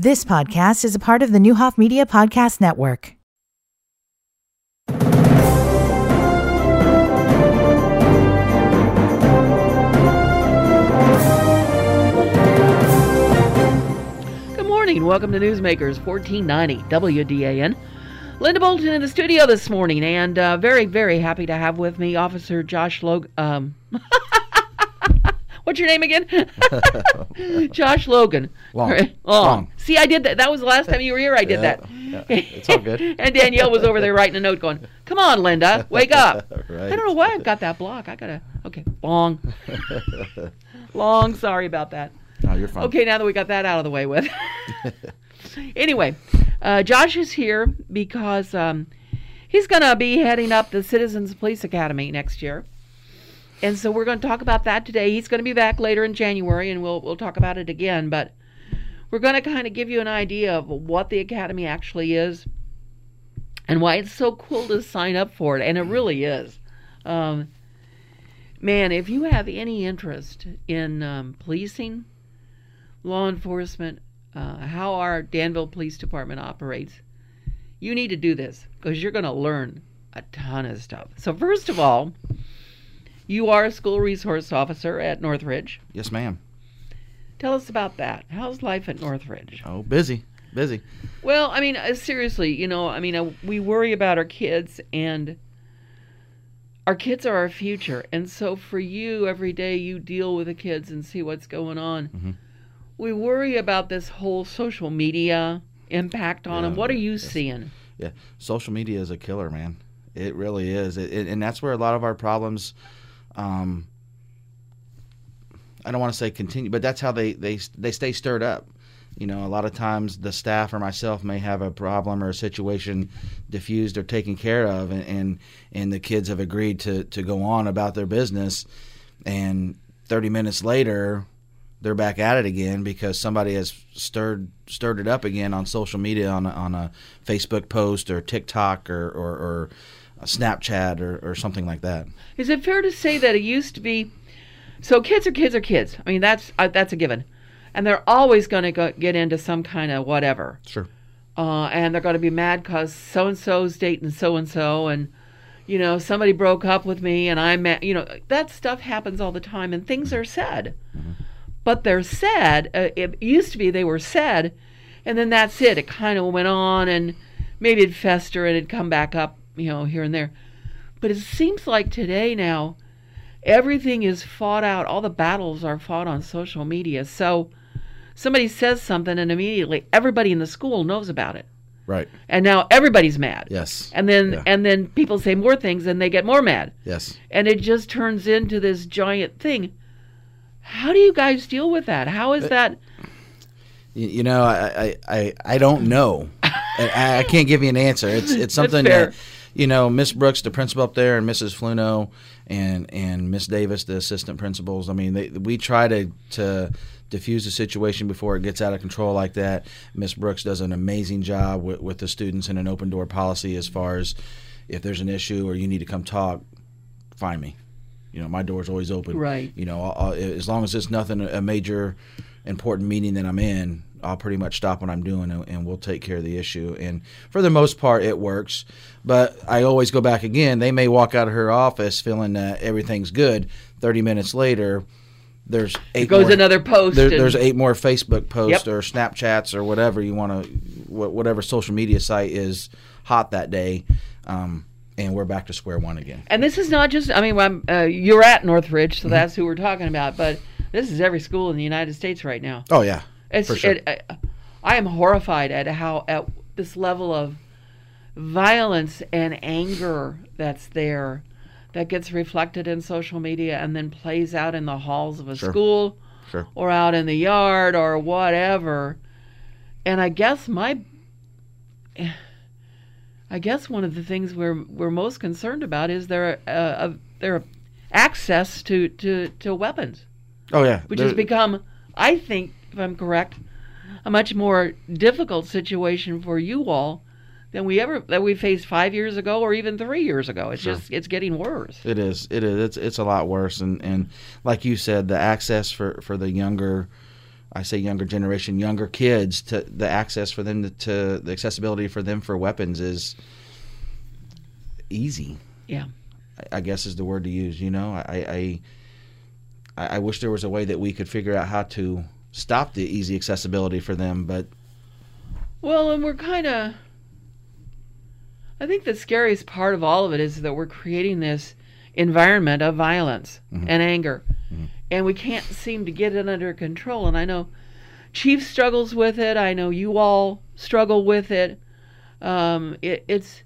This podcast is a part of the Neuhoff Media Podcast Network. Good morning. Welcome to Newsmakers 1490 WDAN. Linda Bolton in the studio this morning, and uh, very, very happy to have with me Officer Josh Logan. Um, what's your name again? Josh Logan. Long. Right. Long. Long. See, I did that. That was the last time you were here. I did Yeah, that. yeah. It's all good. and Danielle was over there writing a note, going, "Come on, Linda, wake up." Right. I don't know why I've got that block. I gotta. Okay, long, long. Sorry about that. No, you're fine. Okay, now that we got that out of the way with. anyway, uh, Josh is here because um, he's going to be heading up the Citizens Police Academy next year. And so we're going to talk about that today. He's going to be back later in January and we'll, we'll talk about it again. But we're going to kind of give you an idea of what the academy actually is and why it's so cool to sign up for it. And it really is. Um, man, if you have any interest in um, policing, law enforcement, uh, how our Danville Police Department operates, you need to do this because you're going to learn a ton of stuff. So, first of all, you are a school resource officer at Northridge. Yes, ma'am. Tell us about that. How's life at Northridge? Oh, busy, busy. Well, I mean, uh, seriously, you know, I mean, uh, we worry about our kids, and our kids are our future. And so, for you, every day you deal with the kids and see what's going on. Mhm. We worry about this whole social media impact on them. What are you yes. seeing? Yeah, social media is a killer, man. It really is, it, it, and that's where a lot of our problems. Um, I don't want to say continue, but that's how they they they stay stirred up. You know, a lot of times the staff or myself may have a problem or a situation diffused or taken care of, and and, and the kids have agreed to to go on about their business, and 30 minutes later, they're back at it again because somebody has stirred stirred it up again on social media on a, on a Facebook post or TikTok or or, or Snapchat or, or something like that. Is it fair to say that it used to be so kids are kids are kids? I mean, that's uh, that's a given. And they're always going to get into some kind of whatever. Sure. uh, and they're going to be mad because so and so's dating so and so, and you know somebody broke up with me, and I'm mad. You know that stuff happens all the time, and things are said, but they're said. Uh, it used to be they were said, and then that's it. It kind of went on, and maybe it'd fester and it'd come back up, you know, here and there. But it seems like today now, everything is fought out. All the battles are fought on social media. So somebody says something, and immediately everybody in the school knows about it Right. and now everybody's mad. Yes. And then Yeah. and then people say more things and they get more mad. Yes. And it just turns into this giant thing. How do you guys deal with that? How is uh, that You, know, I, I, I, I don't know. I, I can't give you an answer. It's it's something that you know, Miss Brooks, the principal up there, and Mrs. Fluno, and and Miss Davis, the assistant principals. I mean, they, we try to to diffuse the situation before it gets out of control like that. Miss Brooks does an amazing job with, with the students and an open door policy as far as if there's an issue or you need to come talk, find me. You know, my door's always open. Right. You know, I'll, as long as it's nothing a major important meeting that I'm in, I'll pretty much stop what I'm doing and, and we'll take care of the issue. And for the most part, it works. But I always go back again. They may walk out of her office feeling that everything's good. Thirty minutes later, there's eight goes more, another post there- there's eight more Facebook posts Yep. or Snapchats or whatever you want to, whatever social media site is hot that day. Um, and we're back to square one again. and this is not just I mean uh, you're at Northridge, Mm-hmm. so that's who we're talking about, but this is every school in the United States right now. Oh yeah, It's for sure. it, I, I am horrified at how at this level of violence and anger that's there that gets reflected in social media and then plays out in the halls of a Sure. school Sure. or out in the yard or whatever. And I guess my I guess one of the things we're we're most concerned about is their uh, uh, their access to, to, to weapons Oh yeah, which There- has become, I think, if I'm correct, a much more difficult situation for you all than we ever that we faced five years ago or even three years ago. It's Sure. just it's getting worse. It is. It is. It's it's a lot worse. And and like you said, the access for for the younger I say younger generation, younger kids to the access for them to, to the accessibility for them for weapons is easy. Yeah. I- I guess is the word to use. You know, I, I I I wish there was a way that we could figure out how to stop the easy accessibility for them, but Well, and we're kind of. I think the scariest part of all of it is that we're creating this environment of violence and anger, and we can't seem to get it under control. And I know Chief struggles with it. I know you all struggle with it. Um, it it's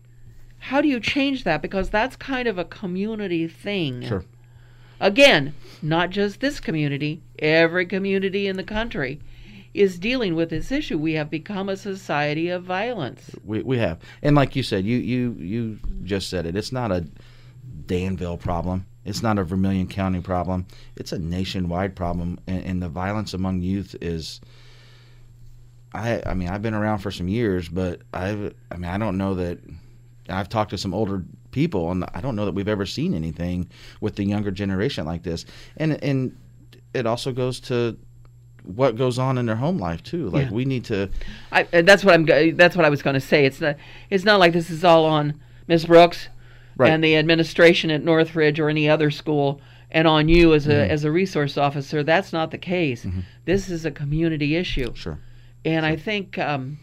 how do you change that? Because that's kind of a community thing. Sure. Again, not just this community, every community in the country is dealing with this issue. We have become a society of violence. we, we have. And like you said, you, you you just said it. It's not a Danville problem. It's not a Vermilion County problem. It's a nationwide problem, and, and the violence among youth is. I I mean I've been around for some years, but I I mean I don't know that. I've talked to some older people, and I don't know that we've ever seen anything with the younger generation like this. And and it also goes to what goes on in their home life too. Like Yeah. we need to. I, that's what I'm. That's what I was going to say. It's not. It's not like this is all on Ms. Brooks Right. and the administration at Northridge or any other school, and on you as a Mm-hmm. as a resource officer. That's not the case. This is a community issue. Sure. And I think, um,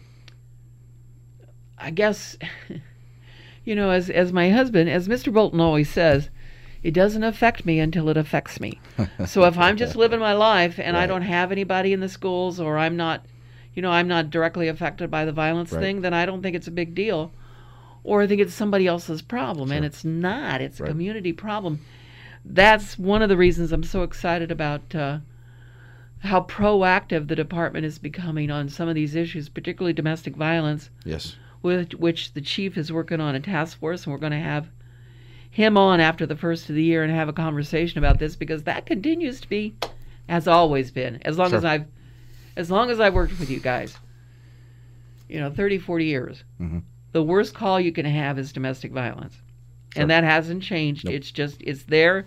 I guess, you know, as as my husband, as Mr. Bolton always says, it doesn't affect me until it affects me. so if I'm just living my life and I don't have anybody in the schools, or I'm not, you know, I'm not directly affected by the violence Right. thing, then I don't think it's a big deal. Or I think it's somebody else's problem, and it's not. It's a community problem. That's one of the reasons I'm so excited about. Uh, how proactive the department is becoming on some of these issues, particularly domestic violence, Yes. With which the chief is working on a task force, and we're going to have him on after the first of the year and have a conversation about this because that continues to be, has always been, as long as I've, as long as I've worked with you guys. You know, 30, 40 years. Mhm. The worst call you can have is domestic violence, Sure. and that hasn't changed. Nope. It's just it's there,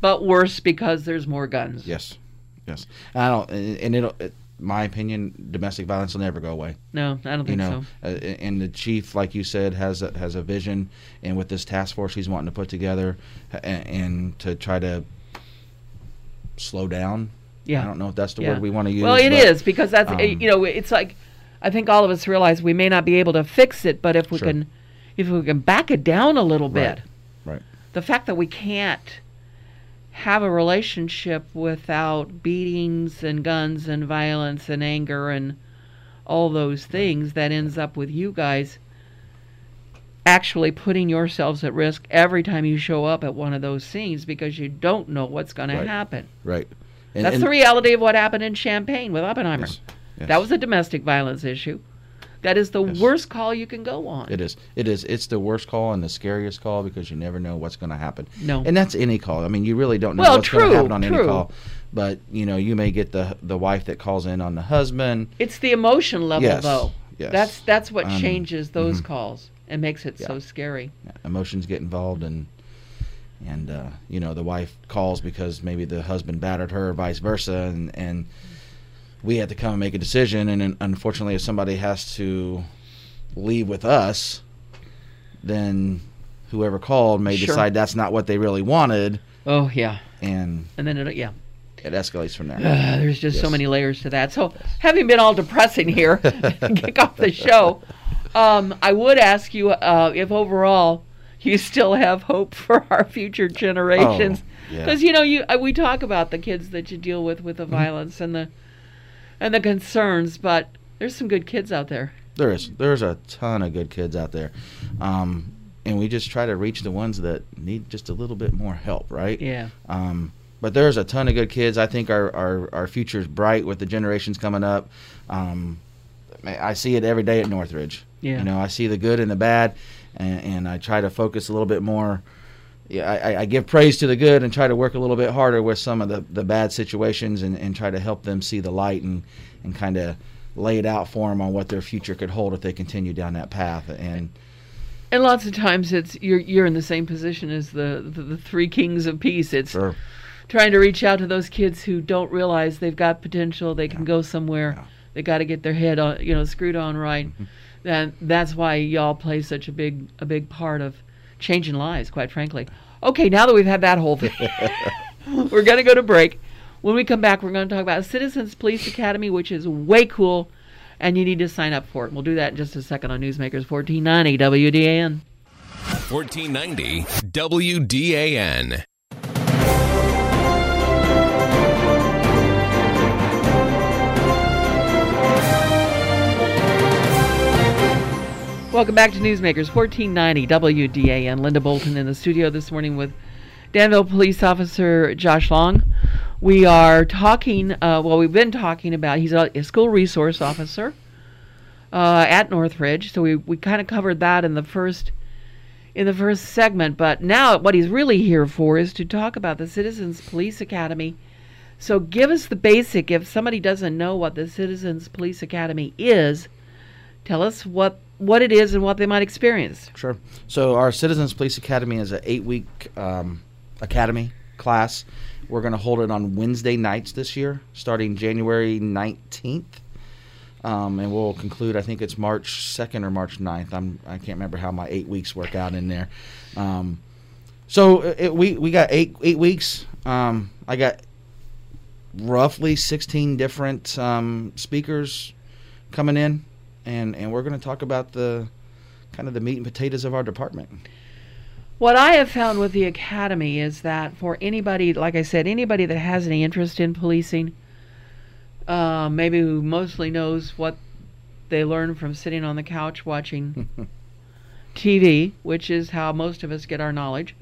but worse because there's more guns. Yes. Yes. I don't, and it'll. It, my opinion, domestic violence will never go away. No, I don't You think know, so. uh, and the chief, like you said, has a, has a vision, and with this task force he's wanting to put together, and, and to try to slow down. Yeah. I don't know if that's the Yeah. word we want to use. Well, it but- is because that's um, you know it's like I think all of us realize we may not be able to fix it, but if we Sure. can if we can back it down a little Right. bit, Right. the fact that we can't have a relationship without beatings and guns and violence and anger and all those things that ends up with you guys actually putting yourselves at risk every time you show up at one of those scenes because you don't know what's going Right. to happen. Right. And, That's and- the reality of what happened in Champaign with Oberheim. Yes. Yes. That was a domestic violence issue. That is the Yes. worst call you can go on. It is. It is. It's the worst call and the scariest call because you never know what's going to happen. No. And that's any call. I mean, you really don't know Well, what's going to happen on any true. call. But you know, you may get the the wife that calls in on the husband. It's the emotion level, Yes, though. yes. That's that's what Um, changes those mhm. calls and makes it so Yeah. scary. Emotions get involved, and and uh, you know the wife calls because maybe the husband battered her, or vice versa, and and we had to come and make a decision. And unfortunately, if somebody has to leave with us, then whoever called may Sure. decide that's not what they really wanted, Oh yeah, and and then it, yeah. it escalates from there. Uh, there's just so many layers to that. So, having been all depressing here, kick off the show. Um, I would ask you uh, if overall you still have hope for our future generations, Oh, yeah. because you know you uh, we talk about the kids that you deal with with the Mm-hmm. violence and the and the concerns, but there's some good kids out there. There is. There's a ton of good kids out there. Um, and we just try to reach the ones that need just a little bit more help, right? Yeah. Um, but there's a ton of good kids. I think our, our, our future is bright with the generations coming up. Um, I see it every day at Northridge. Yeah. You know, I see the good and the bad, and, and I try to focus a little bit more. Yeah, I, I- give praise to the good and try to work a little bit harder with some of the, the bad situations and, and try to help them see the light and, and kind of lay it out for them on what their future could hold if they continue down that path. And And lots of times it's you're you're in the same position as the the, the three kings of peace. It's sure, trying to reach out to those kids who don't realize they've got potential. They can go somewhere. Yeah. They got to get their head on, you know, screwed on right. Mm-hmm. And that's why y'all play such a big a big part of changing lives. Quite frankly. Okay, now that we've had that whole thing, we're gonna go to break. When we come back, we're going to talk about Citizens Police Academy, which is way cool, and you need to sign up for it. We'll do that in just a second on Newsmakers 1490 WDAN. 1490 WDAN. Welcome back to Newsmakers 1490 WDAN. Linda Bolton in the studio this morning with Danville Police Officer Josh Long. We are talking, uh, well, we've been talking about, he's a, a school resource officer uh, at Northridge. So we, we kind of covered that in the first in the first segment. But now what he's really here for is to talk about the Citizens Police Academy. So give us the basic. If somebody doesn't know what the Citizens Police Academy is, tell us what what it is and what they might experience. Sure. So our Citizens Police Academy is an eight-week um, academy class. We're going to hold it on Wednesday nights this year, starting January 19th. Um, and we'll conclude, I think it's March 2nd or March 9th. I'm, I can't remember how my eight weeks work out in there. Um, so it, we, we got eight, eight weeks. Um, I got roughly 16 different um, speakers coming in, and, and we're going to talk about the kind of the meat and potatoes of our department. What I have found with the academy is that for anybody, like I said, anybody that has any interest in policing, uh, maybe who mostly knows what they learn from sitting on the couch watching TV, which is how most of us get our knowledge.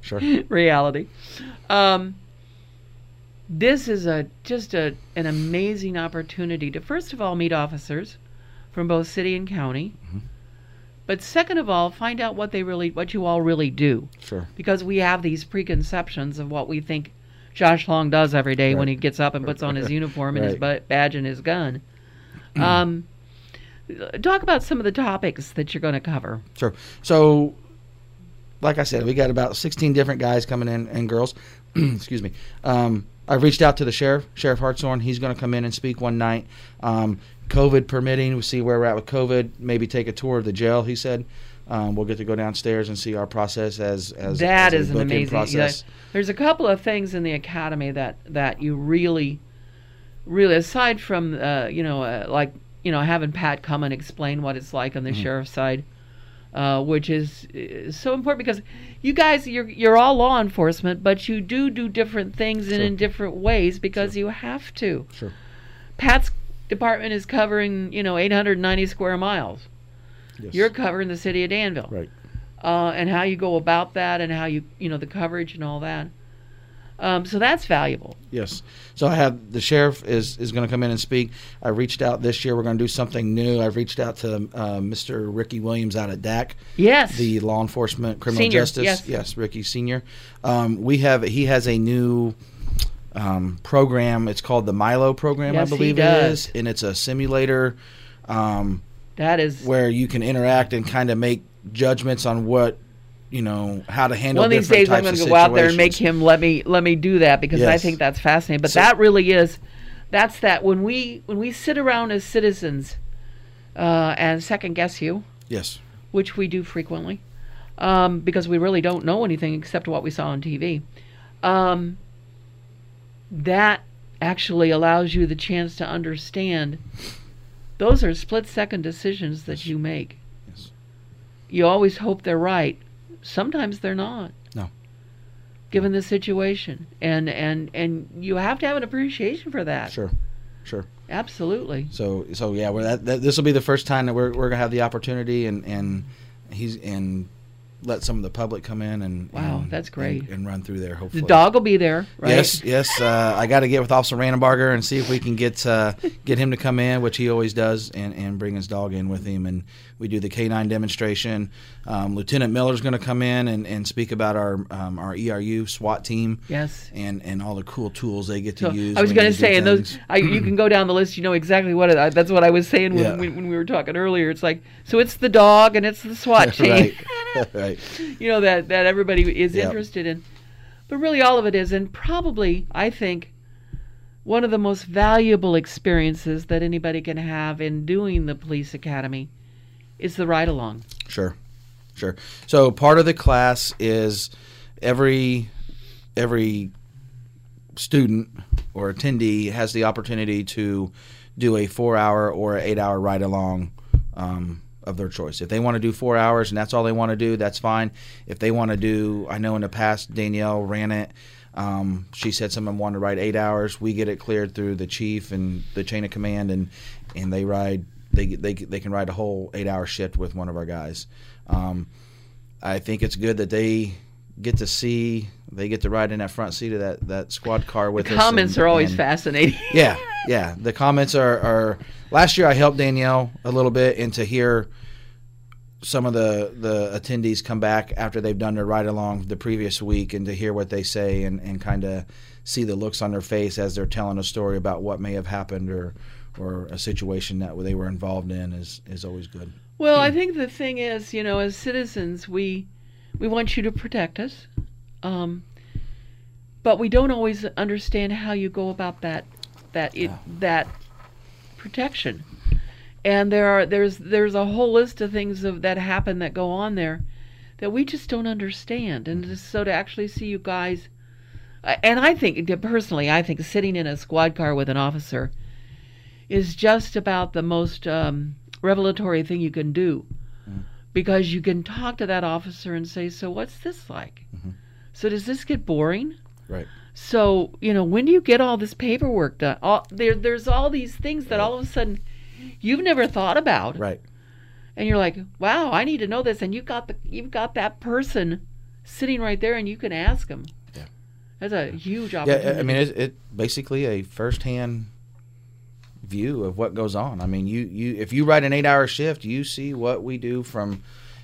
Sure. reality. Um, this is a just a an amazing opportunity to first of all meet officers from both city and county, but second of all find out what they really what you all really do Sure. because we have these preconceptions of what we think Josh Long does every day when he gets up and puts on his uniform and his Right. ba- badge and his gun. Um, talk about some of the topics that you're going to cover. Sure. So, like I said, we got about 16 different guys coming in and girls. Excuse me. Um, I've reached out to the sheriff, Sheriff Hartshorn. He's going to come in and speak one night. Um, COVID permitting, we'll see where we're at with COVID. Maybe take a tour of the jail. He said. Um, we'll get to go downstairs and see our process as as That as is an amazing. process. yeah, there's a couple of things in the academy that that you really, really aside from uh, you know uh, like you know having Pat come and explain what it's like on the Mm-hmm. sheriff's side, uh, which is, is so important because you guys you're you're all law enforcement, but you do do different things and in different ways because you have to. Sure. Pat's department is covering you know 890 square miles. Yes. You're covering the city of Danville right. uh, and how you go about that and how you you know the coverage and all that. Um, so that's valuable. Yes. So I have the sheriff is is going to come in and speak. I reached out this year. We're going to do something new. I've reached out to uh, Mr. Ricky Williams out at DAC. Yes. the law enforcement criminal Senior, justice. yes. yes. Ricky Senior. Um, we have he has a new um, program. It's called the Milo program, Yes, I believe it is, and it's a simulator um, that is where you can interact and kind of make judgments on what you know how to handle. one of these different days. I'm going to go out there and make him let me let me do that because I think that's fascinating. But So- that really is that's that when we when we sit around as citizens uh, and second guess you, Yes. which we do frequently, um, because we really don't know anything except what we saw on TV. Um, that actually allows you the chance to understand those are split second decisions that you make. Yes. You always hope they're right. Sometimes they're not. No. Given the situation. And and and you have to have an appreciation for that. Sure. Sure. Absolutely. So so yeah, we're that, that this will be the first time that we're we're gonna have the opportunity and and he's and let some of the public come in and Wow, and- that's great. and, and run through there. Hopefully, The dog will be there, right? Yes, yes. Uh, I got to get with Officer Rannenbarger and see if we can get uh, get him to come in, which he always does, and, and bring his dog in with him. And we do the K9 demonstration. Um, Lieutenant Miller's going to come in and, and speak about our um, our ERU SWAT team Yes. and, and all the cool tools they get to So use. I was going to say, and those. I, you can go down the list. You know exactly what it. I, that's what I was saying when, Yeah. when, when we were talking earlier. It's like so it's the dog and it's the SWAT team. right, right. you know that that everybody is Yep. interested in. but really all of it is, and probably I think one of the most valuable experiences that anybody can have in doing the police academy is the ride along. Sure, sure. So part of the class is every every student or attendee has the opportunity to do a four hour or eight hour ride along um, of their choice. If they want to do four hours and that's all they want to do, that's fine. If they want to do, I know in the past Danielle ran it. Um, she said someone wanted to ride eight hours. We get it cleared through the chief and the chain of command, and and they ride. They they they can ride a whole eight hour shift with one of our guys. Um, I think it's good that they get to see they get to ride in that front seat of that, that squad car with the us. comments and- are always and- fascinating. yeah, yeah. The comments are, are. Last year, I helped Danielle a little bit, and to hear some of the the attendees come back after they've done their ride along the previous week, and to hear what they say, and, and kind of see the looks on their face as they're telling a story about what may have happened or or a situation that they were involved in is is always good. Well, I think the thing is, you know, as citizens, we we want you to protect us, um, but we don't always understand how you go about that that it that protection. And there are there's there's a whole list of things of that happen that go on there that we just don't understand. And just so to actually see you guys, and I think personally, I think sitting in a squad car with an officer is just about the most um, revelatory thing you can do because you can talk to that officer and say, "So what's this like? So does this get boring? Right. So you know, when do you get all this paperwork done? All, there, there's all these things that all of a sudden you've never thought about, Right. and you're like, "Wow, I need to know this." And you've got the you've got that person sitting right there, and you can ask them. Yeah. That's a huge opportunity. Yeah, I mean, it's it basically a firsthand view of what goes on. I mean, you you if you write an eight hour shift, you see what we do from,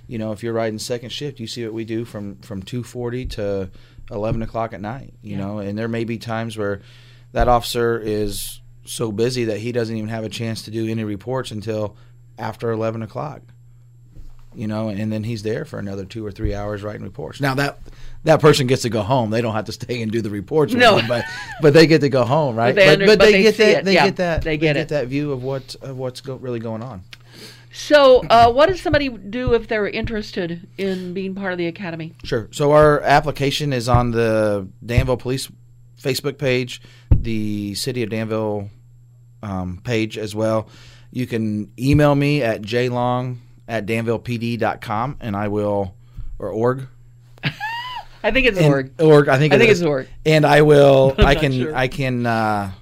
you know, if you're riding second shift, you see what we do from from two forty to eleven o'clock at night. You Yeah. know, and there may be times where that officer is so busy that he doesn't even have a chance to do any reports until after eleven o'clock you know, and then he's there for another two or three hours writing reports. Now that that person gets to go home; they don't have to stay and do the reports. No. him, but but they get to go home, right? they under- but they get that they Yeah, get that they get it. that view of what of what's go, really going on. So, uh, what does somebody do if they're interested in being part of the academy? Sure. So our application is on the Danville Police Facebook page, the City of Danville um, page as well. You can email me at jlong at danvillepd.com and I will, or org. I think it's And- org. Org. I think. I it think is. it's org. And I will. I can. sure. I can uh,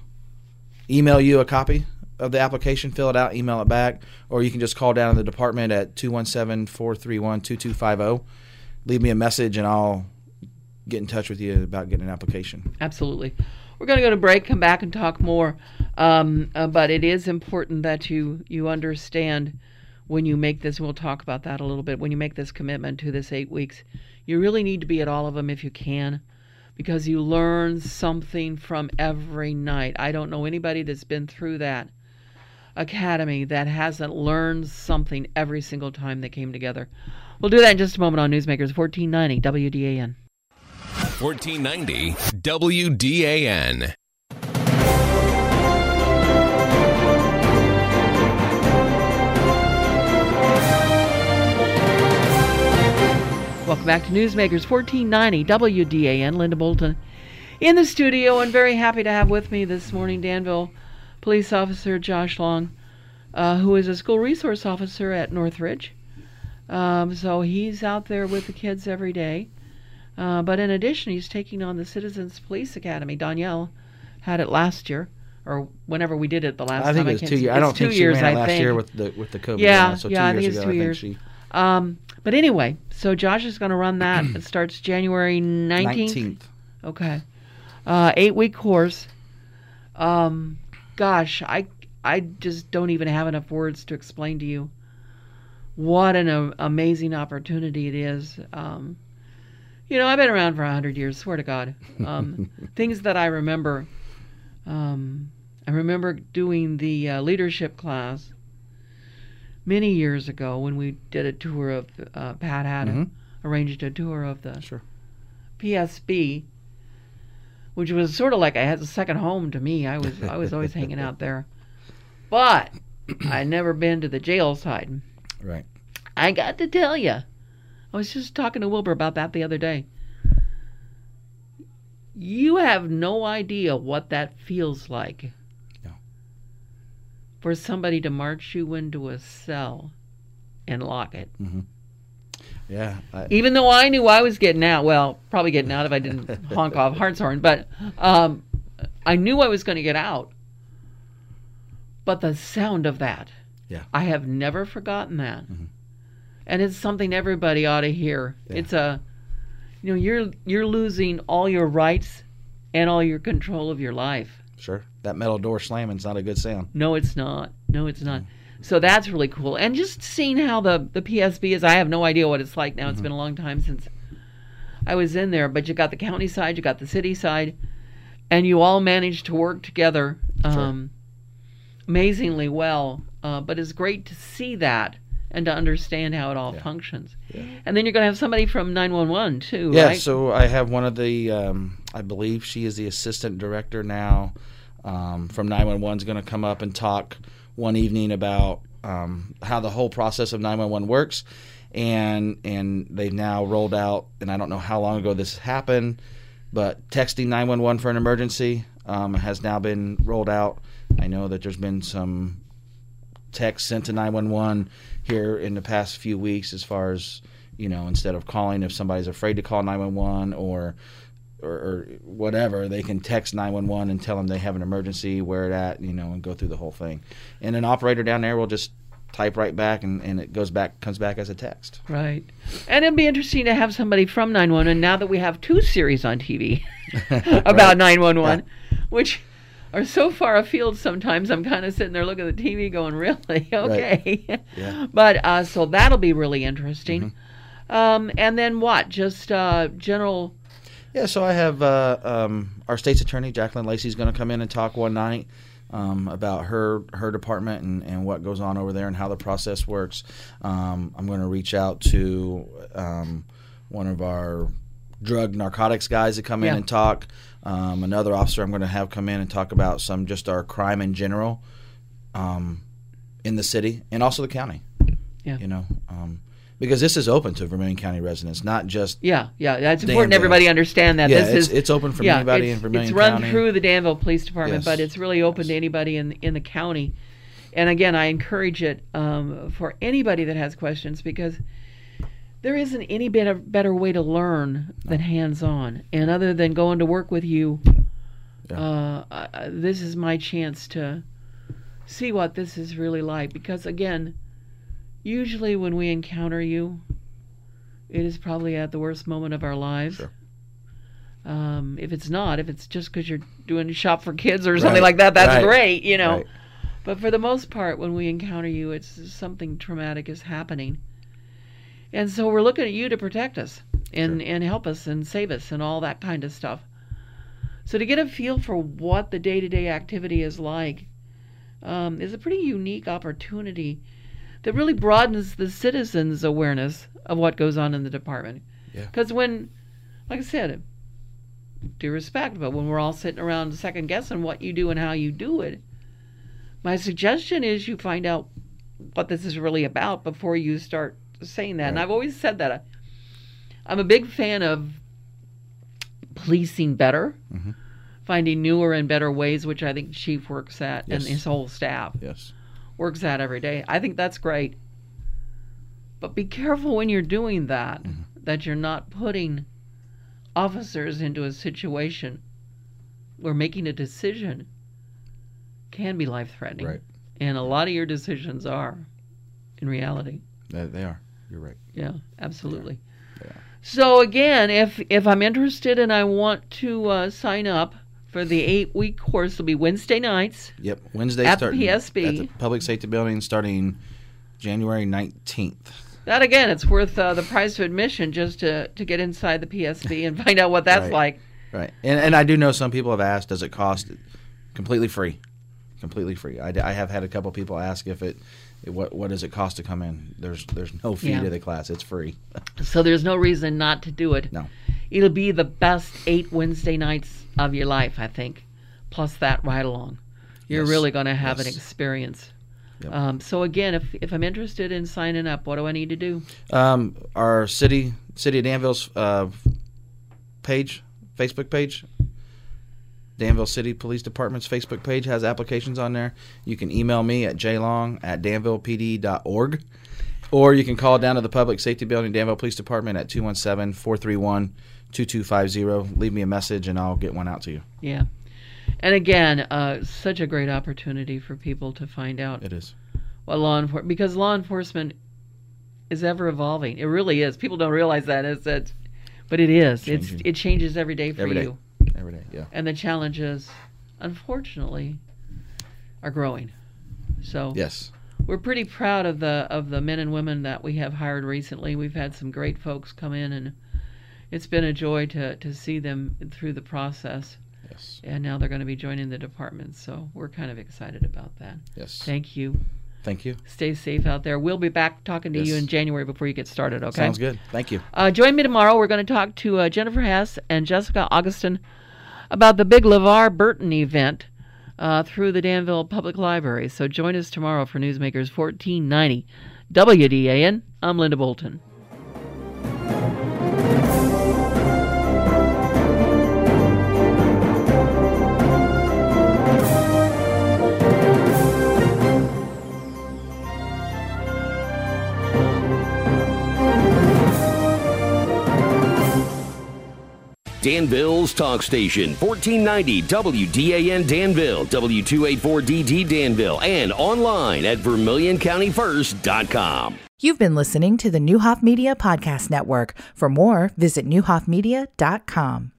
email you a copy of the application. Fill it out. Email it back, or you can just call down to the department at 217-431-2250. oh. Leave me a message, and I'll get in touch with you about getting an application. Absolutely. We're going to go to break, come back and talk more. Um, uh, but it is important that you you understand when you make this. We'll talk about that a little bit. When you make this commitment to this eight weeks, you really need to be at all of them if you can, because you learn something from every night. I don't know anybody that's been through that academy that hasn't learned something every single time they came together. We'll do that in just a moment on Newsmakers 1490 WDAN. 1490 WDAN. Welcome back to Newsmakers 1490 WDAN. Linda Bolton in the studio, and very happy to have with me this morning Danville Police Officer Josh Long, uh, who is a school resource officer at Northridge. Um, so he's out there with the kids every day. Uh, but in addition, he's taking on the Citizens Police Academy. Danielle had it last year, or whenever we did it the last time. I think it was two years. I don't think she years, ran it last think. year with the with the COVID. Yeah, so two yeah, I years think it's ago, two years. she Um, but anyway, so Josh is going to run that. it starts January 19th. nineteenth. Okay. Uh, eight week course. Um, gosh, I I just don't even have enough words to explain to you what an uh, amazing opportunity it is. Um, you know, I've been around for a hundred years. Swear to God, um, things that I remember. Um, I remember doing the uh, leadership class many years ago when we did a tour of uh, Pat had Mhm. arranged a tour of the Sure. PSB, which was sort of like I had a second home to me. I was I was always hanging out there, but I'd never been to the jail side. Right. I got to tell you, I was just talking to Wilbur about that the other day. You have no idea what that feels like. No. For somebody to march you into a cell and lock it. Mm-hmm. Yeah. I, Even though I knew I was getting out, well, probably getting out if I didn't honk off hartshorn, but um, I knew I was going to get out. But the sound of that, Yeah. I have never forgotten that, and it's something everybody ought to hear. Yeah. It's a, you know, you're you're losing all your rights and all your control of your life. sure. That metal door slamming's not a good sound. No, it's not. No, it's not. So that's really cool. And just seeing how the, the PSB is, I have no idea what it's like now. It's been a long time since I was in there, but you got the county side, you got the city side, and you all managed to work together um, amazingly well. Uh, but it's great to see that and to understand how it all Yeah. functions. Yeah. And then you're going to have somebody from 911 too, Yeah, right? so I have one of the, um, I believe she is the assistant director now um, from 911 is going to come up and talk one evening about um, how the whole process of 911 works. And, and they've now rolled out, and I don't know how long ago this happened, but texting 911 for an emergency um, has now been rolled out. I know that there's been some text sent to 911 here in the past few weeks as far as you know instead of calling if somebody's afraid to call 911 or or, or whatever they can text 911 and tell them they have an emergency where it at you know and go through the whole thing and an operator down there will just type right back and, and it goes back comes back as a text Right. And it'd be interesting to have somebody from 911 now that we have two series on TV about 911, which are so far afield sometimes. I'm kind of sitting there looking at the TV going, really? Okay. Yeah. Mm-hmm. But uh, so that'll be really interesting. Um, and then what? Just uh, general. Yeah, so I have uh, um, our state's attorney, Jacqueline Lacy, is going to come in and talk one night um, about her her department and, and what goes on over there and how the process works. Um, I'm going to reach out to um, one of our drug narcotics guys to come in Yeah. and talk. Um, another officer I'm going to have come in and talk about some just our crime in general um, in the city and also the county. Yeah. You know, um, because this is open to Vermilion County residents, not just Yeah, yeah. That's important. Everybody understand that yeah, this it's, is it's open for yeah, anybody in Vermilion it's run County. through the Danville Police Department, Yes. but it's really open Yes. to anybody in in the county. And again, I encourage it um, for anybody that has questions because there isn't any better better way to learn than hands-on. And other than going to work with you, Yeah. uh, uh, this is my chance to see what this is really like. Because again, usually when we encounter you, it is probably at the worst moment of our lives. Sure. Um, if it's not, if it's just because you're doing shop for kids or something Right. like that, that's Right. great, you know. Right. But for the most part, when we encounter you, it's something traumatic is happening. And so we're looking at you to protect us and, and help us and save us and all that kind of stuff. So to get a feel for what the day to day activity is like um, is a pretty unique opportunity that really broadens the citizens' awareness of what goes on in the department. Yeah. Because when, like I said, due respect, but when we're all sitting around second guessing what you do and how you do it, my suggestion is you find out what this is really about before you start saying that. And I've always said that. I'm a big fan of policing better, Mhm. finding newer and better ways, which I think Chief works at and his whole staff Yes. Works at every day. I think that's great. But be careful when you're doing that, Mm-hmm. that you're not putting officers into a situation where making a decision can be life threatening. Right. And a lot of your decisions are in reality. They, they are. You're right. Yeah, absolutely. Yeah. So again, if if I'm interested and I want to uh, sign up for the eight week course, it'll be Wednesday nights. Yep. Wednesday At the PSB. at the Public Safety Building starting January 19th. That again, it's worth uh, the price of admission just to to get inside the PSB and find out what that's Right. like. Right. And and I do know some people have asked, does it cost completely free? Completely free. I, I have had a couple people ask if it, what what does it cost to come in? There's there's no fee Yeah. to the class. It's free. So there's no reason not to do it. No. it'll be the best eight Wednesday nights of your life, I think. Plus that ride along. You're Yes. really going to have an experience. Yep. Um, so again, if if I'm interested in signing up, what do I need to do? Um, our city city of Danville's uh, page, Facebook page, Danville City Police Department's Facebook page has applications on there. You can email me at jlong at danvillepd.org, or you can call down to the Public Safety Building, Danville Police Department at 217-431-2250. Leave me a message and I'll get one out to you. Yeah. And again, uh, such a great opportunity for people to find out It is. what law enforcement because law enforcement is ever evolving. It really is. People don't realize that is that, but it is. It's it changes every day for Every day. you, Every day, yeah. and the challenges, unfortunately, are growing. So Yes. we're pretty proud of the of the men and women that we have hired recently. We've had some great folks come in, and it's been a joy to to see them through the process. Yes. And now they're going to be joining the department, so we're kind of excited about that. Yes. Thank you. Thank you. Stay safe out there. We'll be back talking to you in January before you get started. Okay. Sounds good. Thank you. Uh, join me tomorrow. We're going to talk to uh, Jennifer Hess and Jessica Augustin about the big LeVar Burton event uh, through the Danville Public Library. So join us tomorrow for Newsmakers 1490 WDAN. I'm Linda Bolton. Danville's Talk Station, 1490 WDAN Danville, W284DD Danville, and online at VermilionCountyFirst.com. You've been listening to the Neuhoff Media Podcast Network. For more, visit neuhoffmedia.com.